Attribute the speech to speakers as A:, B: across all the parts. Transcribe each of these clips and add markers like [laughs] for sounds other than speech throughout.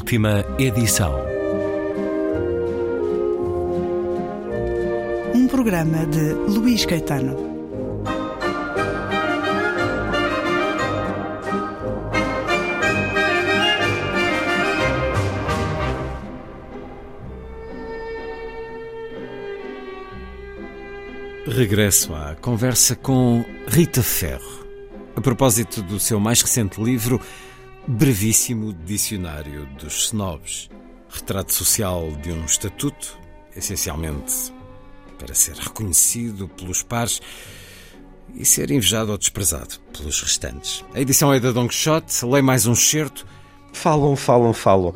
A: Última edição.
B: Um programa de Luís Caetano.
C: Regresso à conversa com Rita Ferro, a propósito do seu mais recente livro, Brevíssimo Dicionário dos Snobs, retrato social de um estatuto, essencialmente para ser reconhecido pelos pares e ser invejado ou desprezado pelos restantes. A edição é da Don Quixote, leio mais um certo.
D: Falam, falam, falam,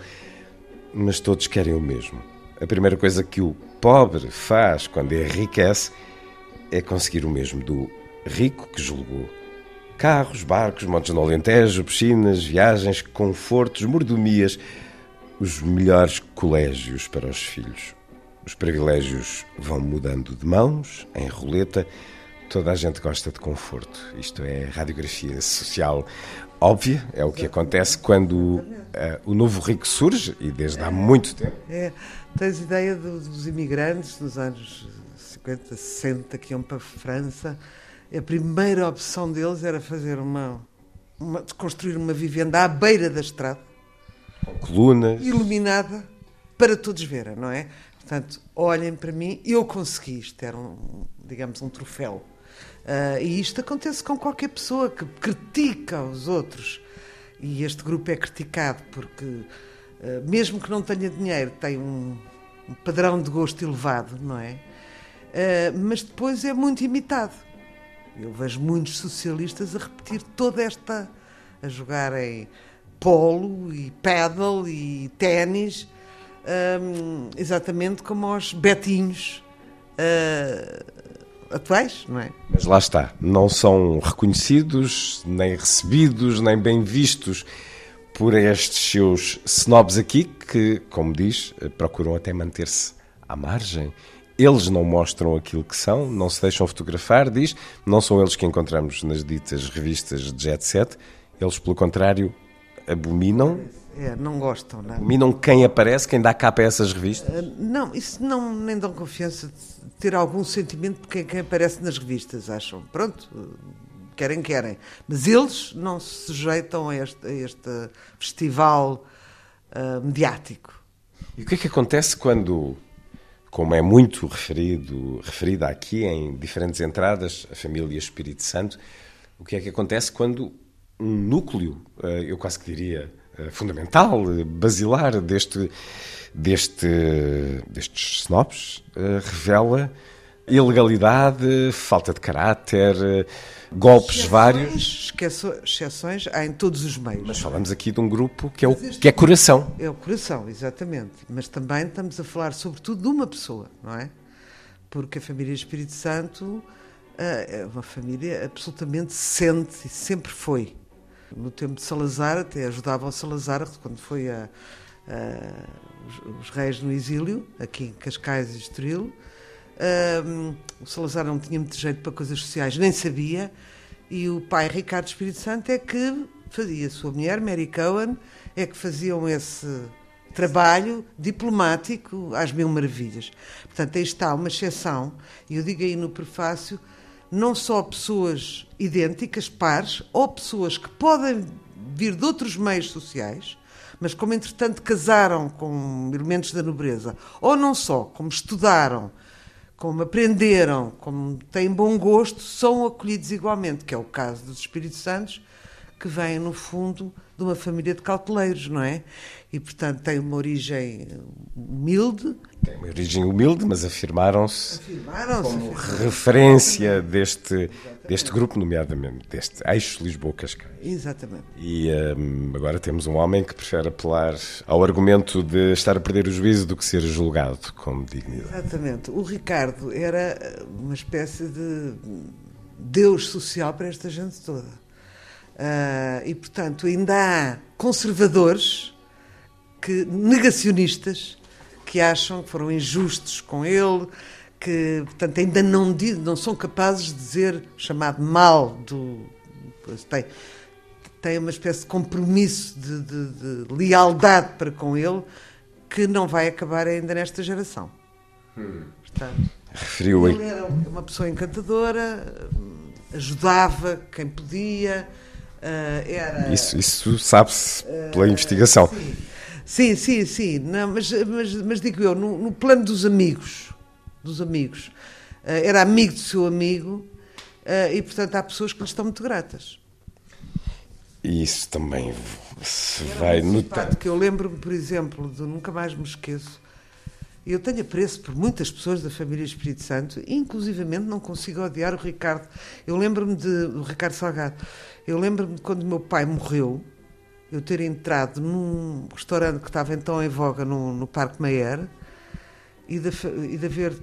D: mas todos querem o mesmo. A primeira coisa que o pobre faz quando enriquece é conseguir o mesmo do rico que julgou. Carros, barcos, montes no Alentejo, piscinas, viagens, confortos, mordomias, os melhores colégios para os filhos. Os privilégios vão mudando de mãos, em roleta. Toda a gente gosta de conforto. Isto é radiografia social óbvia, é o que acontece quando uh, o novo rico surge e desde há muito tempo.
E: É, tens ideia dos imigrantes nos anos 50, 60 que iam para a França? A primeira opção deles era fazer uma, uma construir uma vivenda à beira da estrada,
D: colunas.
E: iluminada para todos verem, não é? Portanto, olhem para mim, eu consegui isto, era um, digamos, um troféu. Uh, e isto acontece com qualquer pessoa que critica os outros. E este grupo é criticado porque, uh, mesmo que não tenha dinheiro, tem um, um padrão de gosto elevado, não é? Uh, mas depois é muito imitado. Eu vejo muitos socialistas a repetir toda esta. a jogarem polo e paddle e ténis, um, exatamente como aos betinhos uh, atuais, não é?
D: Mas lá está, não são reconhecidos, nem recebidos, nem bem vistos por estes seus snobs aqui, que, como diz, procuram até manter-se à margem. Eles não mostram aquilo que são, não se deixam fotografar, diz, não são eles que encontramos nas ditas revistas de jet set, eles, pelo contrário, abominam.
E: É, não gostam, não.
D: Abominam quem aparece, quem dá capa a essas revistas.
E: Uh, não, isso não nem dão confiança de ter algum sentimento por quem, quem aparece nas revistas, acham. Pronto, querem, querem. Mas eles não se sujeitam a este, a este festival uh, mediático.
D: E o que é que acontece quando, como é muito referido, referida aqui em diferentes entradas, a família Espírito Santo, o que é que acontece quando um núcleo, eu quase que diria, fundamental, basilar deste, deste, destes snobs, revela ilegalidade, falta de caráter, golpes
E: exceções,
D: vários.
E: Exceções há em todos os meios.
D: Mas falamos aqui de um grupo que é, o, que é coração.
E: É o coração, exatamente. Mas também estamos a falar, sobretudo, de uma pessoa, não é? Porque a família Espírito Santo é uma família absolutamente sente e sempre foi no tempo de Salazar, até ajudava o Salazar quando foi a, a, os, os, reis no exílio, aqui em Cascais e Estoril. O Salazar não tinha muito jeito para coisas sociais, nem sabia, e o pai Ricardo Espírito Santo é que fazia, a sua mulher, Mary Cohen, é que faziam esse trabalho diplomático às mil maravilhas. Portanto, aí está uma exceção, e eu digo aí no prefácio, não só pessoas idênticas, pares, ou pessoas que podem vir de outros meios sociais, mas como entretanto casaram com elementos da nobreza, ou não só, como estudaram, como aprenderam, como têm bom gosto, são acolhidos igualmente, que é o caso dos Espíritos Santos, que vêm, no fundo, de uma família de cauteleiros, não é? E, portanto, têm uma origem humilde.
D: Tem uma origem humilde, mas afirmaram-se
E: afirmaram
D: como afirmaram referência deste, deste grupo, nomeadamente deste eixo Lisboa-Cascais.
E: Exatamente.
D: E um, agora temos um homem que prefere apelar ao argumento de estar a perder o juízo do que ser julgado como dignidade.
E: Exatamente. O Ricardo era uma espécie de Deus social para esta gente toda. Uh, e, portanto, ainda há conservadores, que, negacionistas, que acham que foram injustos com ele, que, portanto, ainda não, não são capazes de dizer chamado mal do. Tem, tem uma espécie de compromisso de, de, de lealdade para com ele que não vai acabar ainda nesta geração. Hum.
D: Portanto, Referiu
E: ele era uma pessoa encantadora, ajudava quem podia. Uh, era,
D: isso isso sabe-se pela uh, investigação.
E: Sim, sim, sim. sim. Não, mas, mas, mas digo eu, no, no, plano dos amigos, dos amigos, uh, era amigo do seu amigo e, portanto, há pessoas que lhe estão muito gratas.
D: E isso também se vai notar.
E: que eu lembro-me, por exemplo, de nunca mais me esqueço. Eu tenho apreço por muitas pessoas da família Espírito Santo, inclusivamente não consigo odiar o Ricardo. Eu lembro-me de o Ricardo Salgado. Eu lembro-me quando meu pai morreu, eu ter entrado num restaurante que estava então em voga no, no Parque Mayer e de, e de haver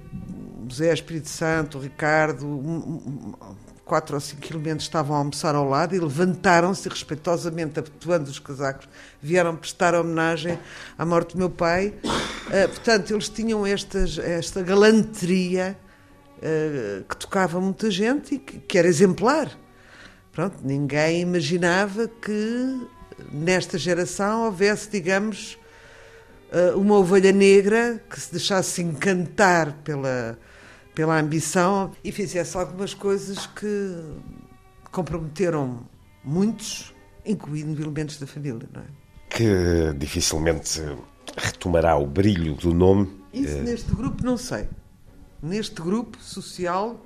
E: José Espírito Santo, Ricardo, um, quatro ou cinco elementos estavam a almoçar ao lado e levantaram-se respeitosamente, abotoando os casacos, vieram prestar homenagem à morte do meu pai. Uh, portanto, eles tinham estas, esta galanteria uh, que tocava muita gente e que, que era exemplar. Pronto, ninguém imaginava que nesta geração houvesse, digamos, uh, uma ovelha negra que se deixasse encantar pela pela ambição e fizesse algumas coisas que comprometeram muitos, incluindo elementos da família, não é?
D: Que dificilmente retomará o brilho do nome.
E: Isso é... neste grupo não sei. Neste grupo social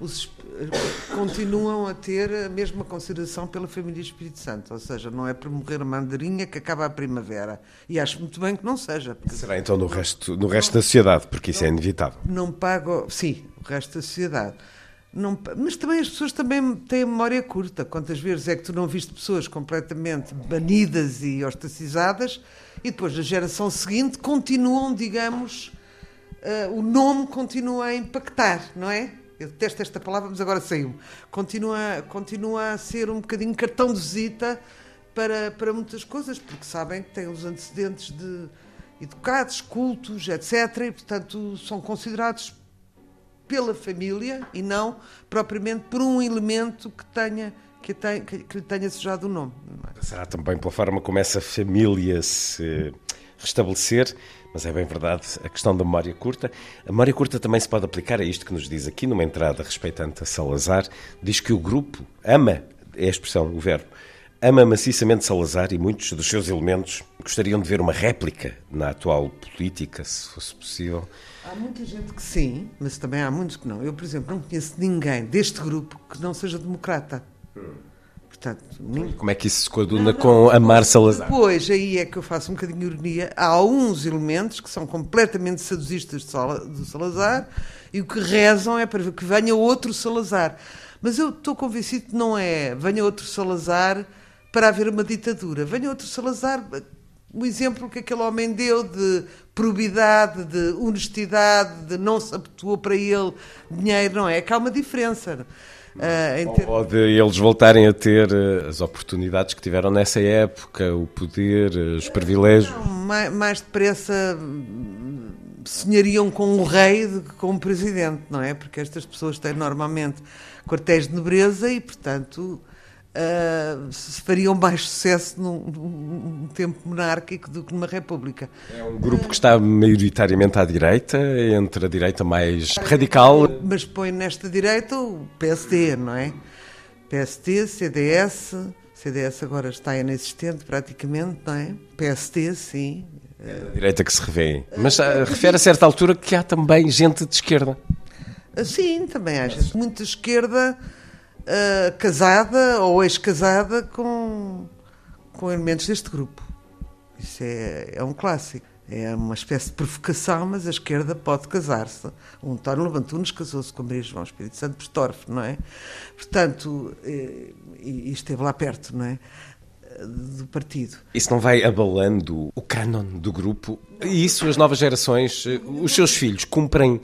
E: os, continuam a ter a mesma consideração pela família Espírito Santo, ou seja, não é por morrer a mandarinha que acaba a primavera. E acho muito bem que não seja.
D: Será então no resto, no resto da sociedade, porque isso é inevitável.
E: Não pago, sim, o resto da sociedade. Não, mas também as pessoas também têm memória curta. Quantas vezes é que tu não viste pessoas completamente banidas e ostracizadas e depois na geração seguinte continuam, digamos, uh, o nome continua a impactar, não é? Eu detesto esta palavra, mas agora saiu. Continua, continua a ser um bocadinho cartão de visita para, para muitas coisas, porque sabem que têm os antecedentes de educados, cultos, etc. E, portanto, são considerados pela família e não propriamente por um elemento que tenha que, tenha, que, que lhe tenha sujado o nome.
D: É? Será também pela forma como essa família se restabelecer mas é bem verdade a questão da memória curta. A memória curta também se pode aplicar a isto que nos diz aqui numa entrada respeitante a Salazar. Diz que o grupo ama, é a expressão, o verbo, ama maciçamente Salazar e muitos dos seus elementos gostariam de ver uma réplica na atual política, se fosse possível.
E: Há muita gente que sim, mas também há muitos que não. Eu, por exemplo, não conheço ninguém deste grupo que não seja democrata. Hum.
D: Portanto, Como é que isso se coaduna com amar Salazar?
E: Depois, aí é que eu faço um bocadinho de ironia. Há alguns elementos que são completamente saudosistas de Salazar e o que rezam é para que venha outro Salazar. Mas eu estou convencido que não é venha outro Salazar para haver uma ditadura. Venha outro Salazar, o exemplo que aquele homem deu de probidade, de honestidade, de não se habituou para ele dinheiro, não é? É que há uma diferença.
D: Uh, ter... Ou de eles voltarem a ter uh, as oportunidades que tiveram nessa época, o poder, uh, os privilégios. Não,
E: mais, mais depressa sonhariam com o rei do que com o presidente, não é? Porque estas pessoas têm normalmente quartéis de nobreza e, portanto, uh, fariam mais sucesso num, num, tempo monárquico do que numa república.
D: É um grupo que está maioritariamente à direita, entre a direita mais radical.
E: Mas põe nesta direita o PSD, não é? PSD, CDS, CDS agora está inexistente praticamente, não é? PSD, sim.
D: É a direita que se revê. Mas uh, refere a certa altura que há também gente de esquerda.
E: Sim, também há gente muito de esquerda uh, casada ou ex-casada com, com elementos deste grupo. Isso é, é um clássico. É uma espécie de provocação, mas a esquerda pode casar-se. O António Levantunes casou-se com Maria João Espírito Santo Bestorf, não é? Portanto, e, e esteve lá perto, não é? do partido.
D: Isso não vai abalando o cânon do grupo? E isso as novas gerações, os seus filhos, cumprem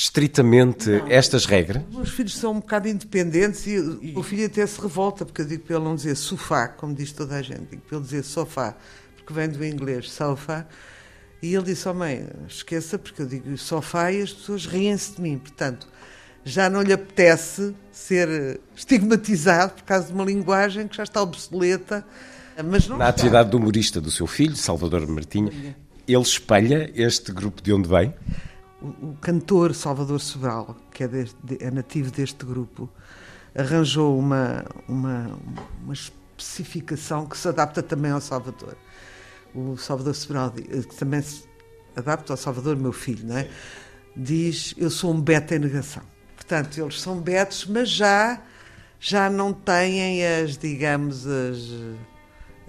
D: estritamente não. estas regras?
E: Os meus filhos são um bocado independentes e, e o filho até se revolta, porque eu digo para ele não dizer sofá, como diz toda a gente, digo para ele dizer sofá, porque vem do inglês sofá. E ele disse: Oh mãe, esqueça, porque eu digo sofá e as pessoas riem-se de mim. Portanto, já não lhe apetece ser estigmatizado por causa de uma linguagem que já está obsoleta. Mas não
D: Na
E: está.
D: atividade do humorista do seu filho, Salvador Martinha, ele espelha este grupo de onde vem?
E: O, cantor Salvador Sobral, que é, é nativo deste grupo, arranjou uma, uma, uma especificação que se adapta também ao Salvador. O Salvador Sobral, eh, que também se adapta ao Salvador, meu filho, não é? Diz: Eu sou um beta em negação. Portanto, eles são betos, mas já, já não têm as, digamos, as,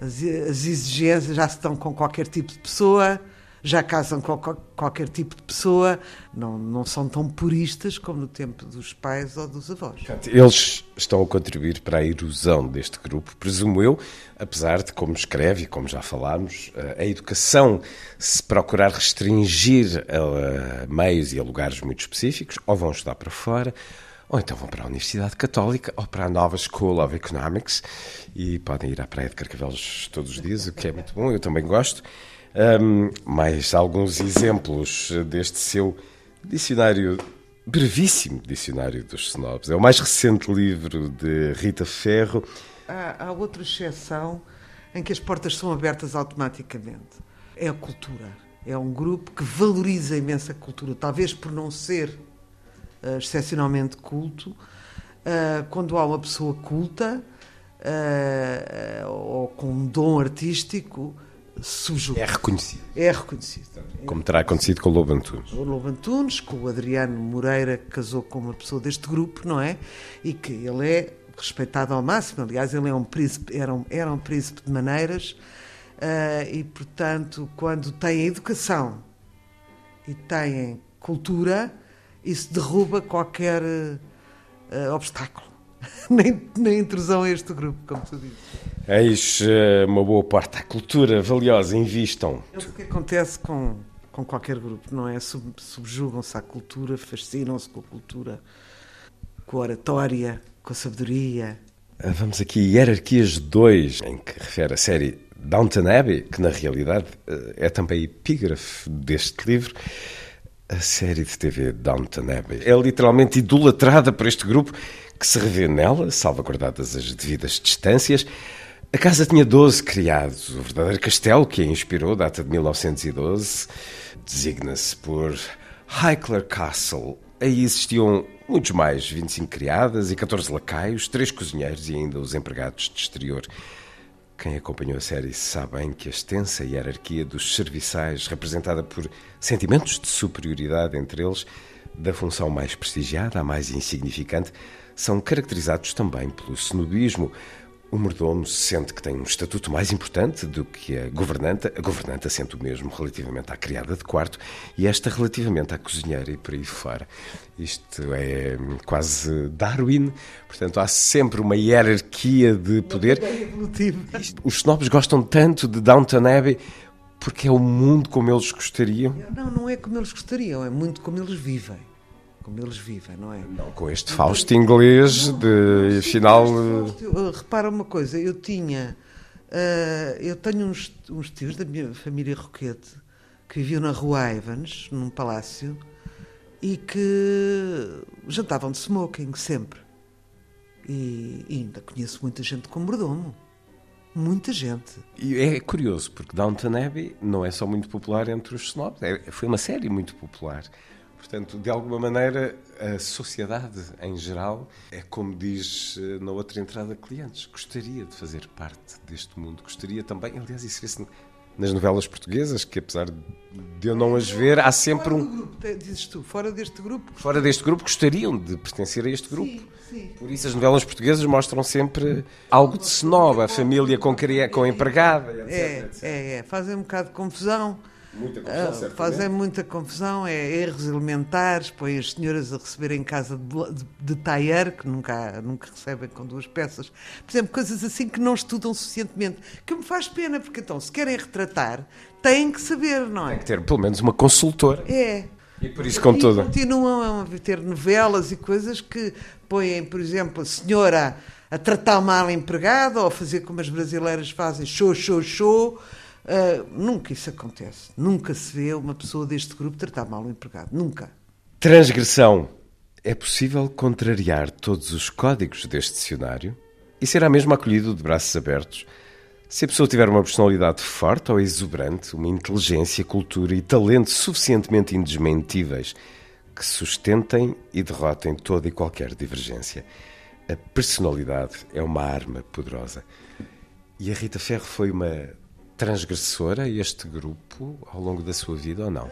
E: as, as exigências, já estão com qualquer tipo de pessoa, já casam com qual- qualquer tipo de pessoa, não, não são tão puristas como no tempo dos pais ou dos avós.
D: Eles estão a contribuir para a erosão deste grupo, presumo eu, apesar de, como escreve e como já falámos, a educação se procurar restringir a, a meios e a lugares muito específicos, ou vão estudar para fora, ou então vão para a Universidade Católica ou para a nova School of Economics e podem ir à Praia de Carcavelos todos os dias, o que é muito bom, eu também gosto. Hum, mais alguns exemplos deste seu dicionário brevíssimo dicionário dos snobs. É o mais recente livro de Rita Ferro.
E: Há, há outra exceção em que as portas são abertas automaticamente. É a cultura. É um grupo que valoriza imenso a cultura, talvez por não ser eh, excepcionalmente culto. eh, quando há uma pessoa culta eh, ou com um dom artístico, subjuga.
D: É reconhecido,
E: É reconhecido.
D: como terá acontecido com o Lobo Antunes.
E: o Lobo Antunes, com o Adriano Moreira, que casou com uma pessoa deste grupo, não é? E que ele é respeitado ao máximo. Aliás, ele é um príncipe, era, um, era um príncipe de maneiras ah, e, portanto, quando têm educação e têm cultura, isso derruba qualquer ah, obstáculo. [laughs] nem, nem intrusão a este grupo, como tu dizes.
D: Eis eh, uma boa porta à cultura valiosa, invistam.
E: É o que acontece com, com qualquer grupo, não é? Sub- Subjugam-se à cultura, fascinam-se com a cultura, com a oratória, com a sabedoria.
D: Ah, Vamos aqui, Hierarquias 2, em que refere a série Downton Abbey, que na realidade eh, é também epígrafe deste livro. A série de TV Downton Abbey é literalmente idolatrada por este grupo que se revê nela, salvaguardadas as devidas distâncias. A casa tinha 12 criados. O verdadeiro castelo que a inspirou data de 1912. Designa-se por Highclere Castle. Aí existiam muitos mais, 25 criadas e 14 lacaios, 3 cozinheiros e ainda os empregados de exterior. Quem acompanhou a série sabe bem que a extensa hierarquia dos serviçais, representada por sentimentos de superioridade entre eles, da função mais prestigiada à mais insignificante, são caracterizados também pelo snobismo. O mordomo sente que tem um estatuto mais importante do que a governanta, a governanta sente o mesmo relativamente à criada de quarto e esta relativamente à cozinheira e por aí fora. Isto é quase Darwin, portanto há sempre uma hierarquia de poder. Os snobs gostam tanto de Downton Abbey porque é o mundo como eles gostariam.
E: Não, não é como eles gostariam, é muito como eles vivem. Como eles vivem, não é?
D: Com este Fausto inglês de final.
E: Eu, repara uma coisa, eu tinha. ah, eu tenho uns, uns tios da minha família Roquete que viviam na rua Evans, num palácio, e que jantavam de smoking sempre. E, e ainda conheço muita gente com mordomo. Muita gente.
D: E é curioso, porque Downton Abbey não é só muito popular entre os snobs, é- foi uma série muito popular. Portanto, de alguma maneira, a sociedade em geral é como diz eh, na outra entrada clientes, gostaria de fazer parte deste mundo, gostaria também, aliás, isso vê-se nas novelas portuguesas, que apesar de eu não as ver, há sempre
E: Fora
D: um.
E: grupo, dizes tu, fora deste grupo.
D: Fora deste grupo, gostariam de pertencer a este grupo.
E: Sim, sim.
D: Por isso as novelas portuguesas mostram sempre algo de snob, a família com, com empregada, etc.
E: É,
D: etc.
E: é, é. Fazem um bocado de confusão.
D: Muita
E: Ah,
D: confusão, certamente.
E: fazem muita confusão, é erros elementares, põem as senhoras a receber em casa de, de, de tailleur, que nunca, nunca recebem com duas peças. Por exemplo, coisas assim que não estudam suficientemente, que me faz pena, porque então, se querem retratar, têm que saber, não é?
D: ter pelo menos uma consultora.
E: É.
D: E por isso, com
E: e
D: tudo.
E: continuam a ter novelas e coisas que põem, por exemplo, a senhora a tratar mal a empregada ou a fazer como as brasileiras fazem, show, show, show. Ah, nunca isso acontece. Nunca se vê uma pessoa deste grupo tratar mal o empregado. Nunca.
D: Transgressão. É possível contrariar todos os códigos deste dicionário e será mesmo acolhido de braços abertos se a pessoa tiver uma personalidade forte ou exuberante, uma inteligência, cultura e talento suficientemente indesmentíveis que sustentem e derrotem toda e qualquer divergência. A personalidade é uma arma poderosa. E a Rita Ferro foi uma transgressora a este grupo ao longo da sua vida ou não?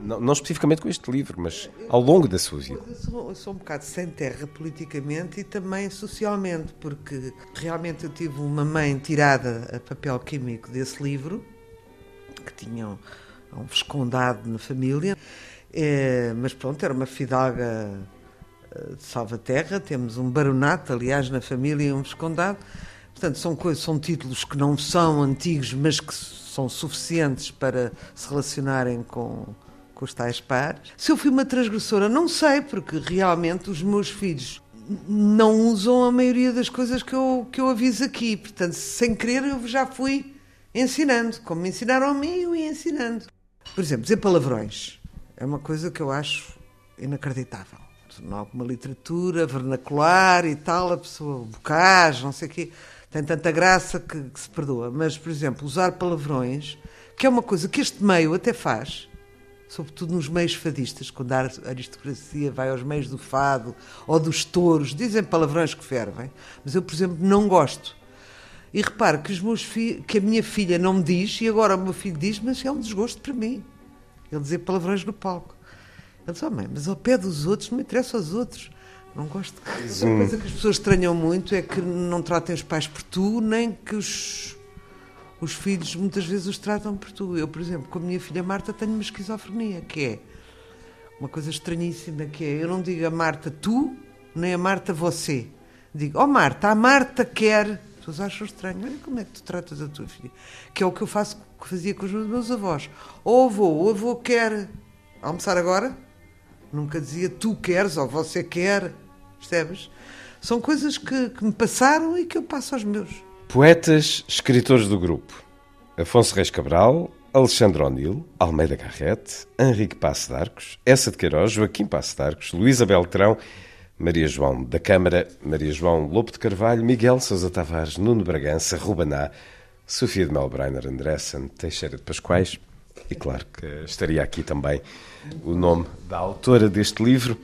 D: Não, não especificamente com este livro, mas ao longo da sua vida.
E: Eu sou, eu sou um bocado sem terra politicamente e também socialmente, porque realmente eu tive uma mãe tirada a papel químico desse livro, que tinha um, um escondado na família, é, mas pronto, era uma fidalga eh, de Salvaterra, temos um baronato, aliás, na família e um escondado. Portanto, são, coisas, são títulos que não são antigos, mas que são suficientes para se relacionarem com, com os tais pares. Se eu fui uma transgressora, não sei, porque realmente os meus filhos não usam a maioria das coisas que eu, que eu aviso aqui. Portanto, sem querer, eu já fui ensinando. Como me ensinaram a mim, eu ia ensinando. Por exemplo, dizer palavrões é uma coisa que eu acho inacreditável. Em alguma literatura vernacular e tal, a pessoa, bocage, não sei o quê, tem tanta graça que, que se perdoa. Mas, por exemplo, usar palavrões, que é uma coisa que este meio até faz, sobretudo nos meios fadistas, quando a aristocracia vai aos meios do fado ou dos touros, dizem palavrões que fervem, mas eu, por exemplo, não gosto. E repare que, os meus que a minha filha não me diz, e agora o meu filho diz, mas é um desgosto para mim. Ele dizer palavrões no palco. Ele diz, oh mãe, mas ao pé dos outros não me interessa aos outros. Não gosto. De... Uma coisa que as pessoas estranham muito é que não tratem os pais por tu, nem que os os filhos muitas vezes os tratam por tu. Eu, por exemplo, com a minha filha Marta tenho uma esquizofrenia, que é uma coisa estranhíssima, que é eu não digo a Marta tu, nem a Marta você. Digo, ó oh, Marta, a Marta quer. As pessoas acham estranho. Olha como é que tu tratas a tua filha. Que é o que eu faço, que fazia com os meus avós. Ou avô, o avô quer almoçar agora? Nunca dizia tu queres ou você quer. Percebes? São coisas que, que me passaram e que eu passo aos meus.
D: Poetas, escritores do grupo: Afonso Reis Cabral, Alexandre O'Neill, Almeida Garrete, Henrique Passo de Arcos, Essa de Queiroz, Joaquim Passo de Arcos, Luísa Beltrão, Maria João da Câmara, Maria João Lopo de Carvalho, Miguel Sousa Tavares, Nuno Bragança, Rubaná, Sofia de Melbreiner, Andressen, Teixeira de Pascoais e claro que estaria aqui também o nome da autora deste livro,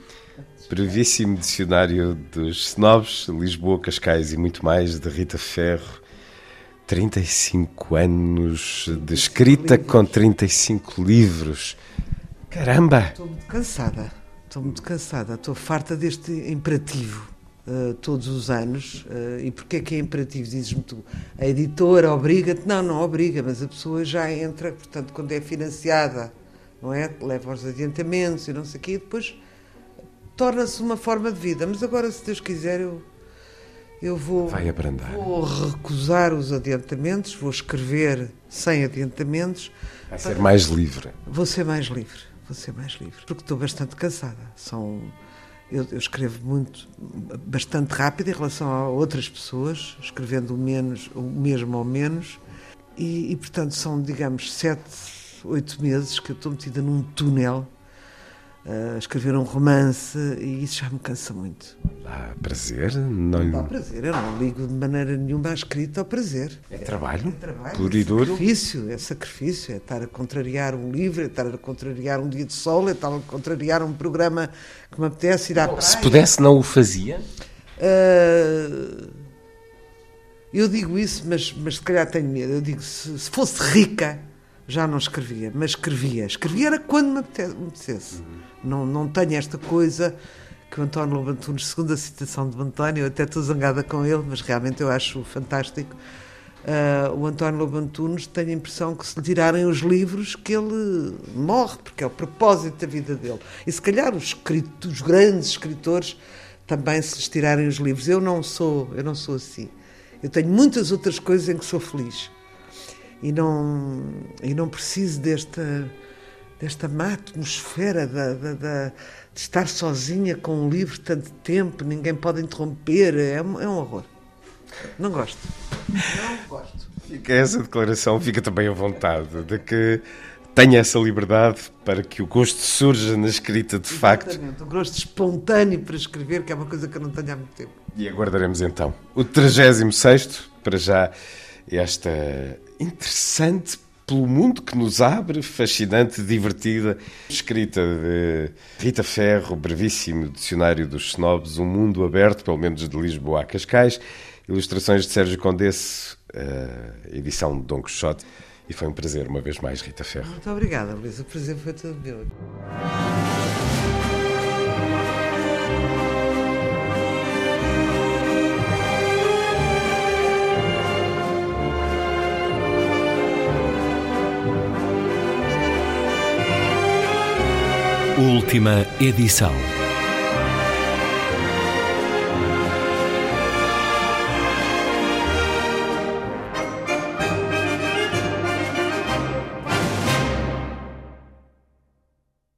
D: brevíssimo dicionário dos snobs, Lisboa, Cascais e muito mais, de Rita Ferro. 35 anos de escrita com 35 livros. Caramba!
E: Estou muito cansada, estou muito cansada, estou farta deste imperativo. Uh, todos os anos. Uh, e porquê que é imperativo? Dizes-me tu. A editora obriga-te? Não, não obriga, mas a pessoa já entra, portanto, quando é financiada, não é? Leva aos adiantamentos e não sei o quê, e depois torna-se uma forma de vida. Mas agora, se Deus quiser, eu, eu vou,
D: Vai abrandar.
E: vou recusar os adiantamentos, vou escrever sem adiantamentos.
D: Vai ser mais livre.
E: Vou ser mais livre, vou ser mais livre, porque estou bastante cansada. São, eu, eu escrevo muito, bastante rápido em relação a outras pessoas, escrevendo o, menos, o mesmo ou menos, e, e portanto são, digamos, sete, oito meses que eu estou metida num túnel a escrever um romance e isso já me cansa muito.
D: Dá prazer?
E: Não, não dá prazer, eu não ligo de maneira nenhuma à escrita ao prazer.
D: É trabalho?
E: É trabalho,
D: puro e duro?
E: É sacrifício, é sacrifício, é estar a contrariar um livro, é estar a contrariar um dia de sol, é estar a contrariar um programa que me apetece ir à praia.
D: Se pudesse, não o fazia?
E: Uh, eu digo isso, mas, mas se calhar tenho medo. Eu digo, se, se fosse rica, já não escrevia, mas escrevia. Escrevia era quando me apetecesse. Uhum. Não, não tenho esta coisa que o António Lobo Antunes, segunda citação de António, eu até estou zangada com ele, mas realmente eu acho fantástico. Uh, o António Lobo Antunes tem a impressão que se lhe tirarem os livros que ele morre, porque é o propósito da vida dele. E se calhar os, escritos, os grandes escritores também se lhes tirarem os livros. Eu não sou, eu não sou assim. Eu tenho muitas outras coisas em que sou feliz. E não, e não preciso desta desta má atmosfera da, da, da, de estar sozinha com um livro tanto tempo, ninguém pode interromper, é um, é um horror. Não gosto. Não gosto.
D: Fica essa declaração, fica também à vontade de que tenha essa liberdade para que o gosto surja na escrita de facto.
E: Exatamente, o gosto espontâneo para escrever, que é uma coisa que eu não tenho há muito tempo.
D: E aguardaremos então o 36 para já esta interessante pelo mundo que nos abre, fascinante, divertida, escrita de Rita Ferro, brevíssimo dicionário dos snobs, um mundo aberto, pelo menos de Lisboa a Cascais, ilustrações de Sérgio Condesse, edição de Dom Quixote, e foi um prazer, uma vez mais, Rita Ferro.
E: Muito obrigada, Luísa, o prazer foi todo meu.
A: Última edição.